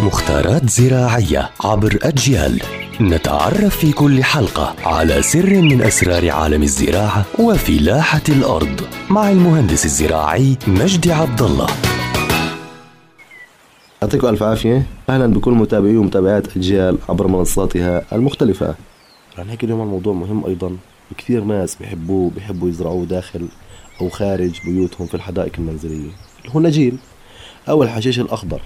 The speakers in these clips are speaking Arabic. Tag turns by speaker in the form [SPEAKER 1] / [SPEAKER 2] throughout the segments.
[SPEAKER 1] مختارات زراعية عبر أجيال. نتعرف في كل حلقة على سر من أسرار عالم الزراعة وفلاحة الأرض مع المهندس الزراعي مجدي عبد الله.
[SPEAKER 2] يعطيكم ألف عافية. أهلا بكل متابعي ومتابعات أجيال عبر منصاتها المختلفة. رح نحكي اليوم عن موضوع مهم أيضا. كثير ناس بيحبوه بيحبوا يزرعوه داخل أو خارج بيوتهم في الحدائق المنزلية. اللي هو النجيل. أو الحشيش الأخضر.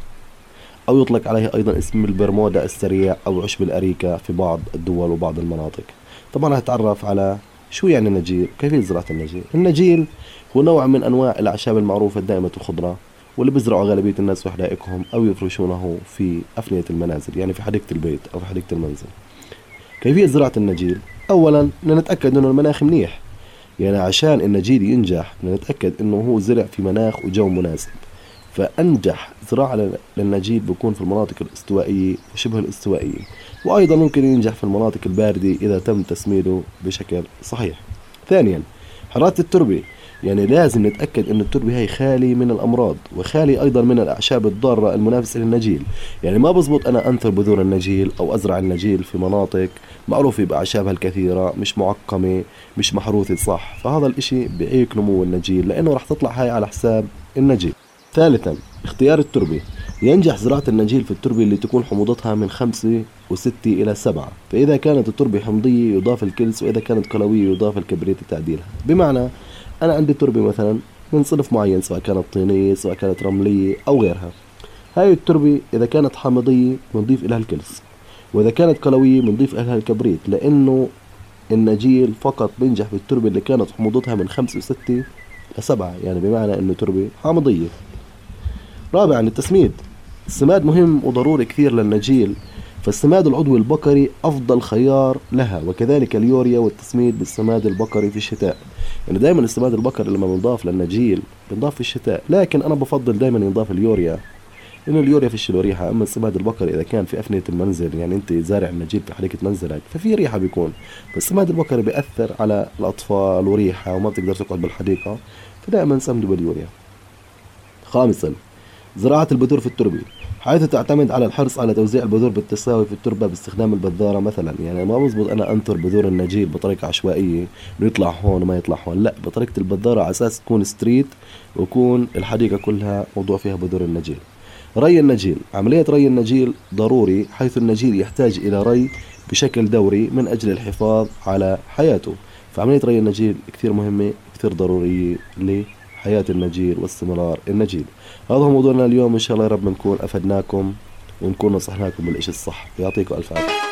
[SPEAKER 2] أو يطلق عليه أيضا اسم البرمودا السريع أو عشب الأريكة في بعض الدول وبعض المناطق. طبعا هتعرف على شو يعني النجيل كيفية زراعة النجيل؟ النجيل هو نوع من أنواع الأعشاب المعروفة الدائمة الخضرة واللي بيزرعوا غالبية الناس في حدائقهم أو يفرشونه في أفنية المنازل يعني في حديقة البيت أو في حديقة المنزل. كيفية زراعة النجيل؟ أولا نتأكد أنه المناخ منيح. يعني عشان النجيل ينجح نتأكد أنه هو زرع في مناخ وجو مناسب. فأنجح زراعة للنجيل بيكون في المناطق الاستوائية وشبه الاستوائية وأيضا ممكن ينجح في المناطق الباردة إذا تم تسميده بشكل صحيح. ثانيا حرارة التربة يعني لازم نتأكد أن التربة هي خالي من الأمراض وخالي أيضا من الأعشاب الضارة المنافسة للنجيل. يعني ما بزبط أنا أنثر بذور النجيل أو أزرع النجيل في مناطق معروفة بأعشابها الكثيرة مش معقمة مش محروثة صح؟ فهذا الإشي بيعيق نمو النجيل لأنه رح تطلع هاي على حساب النجيل. ثالثا اختيار التربة. ينجح زراعة النجيل في التربة اللي تكون حموضتها من خمسة وستة إلى سبعة. فإذا كانت التربة حمضية يضاف الكلس وإذا كانت قلوية يضاف الكبريت لتعديلها. بمعنى أنا عندي تربة مثلا من صنف معين سواء كانت طينية سواء كانت رملية أو غيرها. هاي التربة إذا كانت حامضية بنضيف إلها الكلس وإذا كانت قلوية بنضيف إلها الكبريت لأنه النجيل فقط بينجح بالتربة اللي كانت حموضتها من خمسة وستة لسبعة يعني بمعنى أنه تربة حامضية. رابعا التسميد السماد مهم وضروري كثير للنجيل فالسماد العضوي البقري أفضل خيار لها وكذلك اليوريا والتسميد بالسماد البقري في الشتاء. يعني دائما السماد البقري لما بنضاف للنجيل بنضاف في الشتاء لكن أنا بفضل دائما ينضاف اليوريا لأنه اليوريا فيش له ريحة. أما السماد البقري إذا كان في أفنية المنزل يعني أنت زارع النجيل في حديقة منزلك ففي ريحة بيكون. فالسماد البقري بيأثر على الأطفال وريحة وما بتقدر تقعد بالحديقة فدائما سمدوا باليوريا. خامسا زراعة البذور في التربة حيث تعتمد على الحرص على توزيع البذور بالتساوي في التربة باستخدام البذارة مثلا. يعني ما بزبط أنا أنثر بذور النجيل بطريقة عشوائية إنه يطلع هون وما يطلع هون. لا بطريقة البذارة على أساس تكون straight ويكون الحديقة كلها موضوع فيها بذور النجيل. ري النجيل عملية ري النجيل ضروري حيث النجيل يحتاج إلى ري بشكل دوري من أجل الحفاظ على حياته. فعملية ري النجيل كثير مهمة كثير ضرورية حياة النجيل واستمرار النجيل هذا هو موضوعنا اليوم. إن شاء الله يا رب نكون أفدناكم ونكون نصحناكم بالإشي الصح. يعطيكم ألف عافية.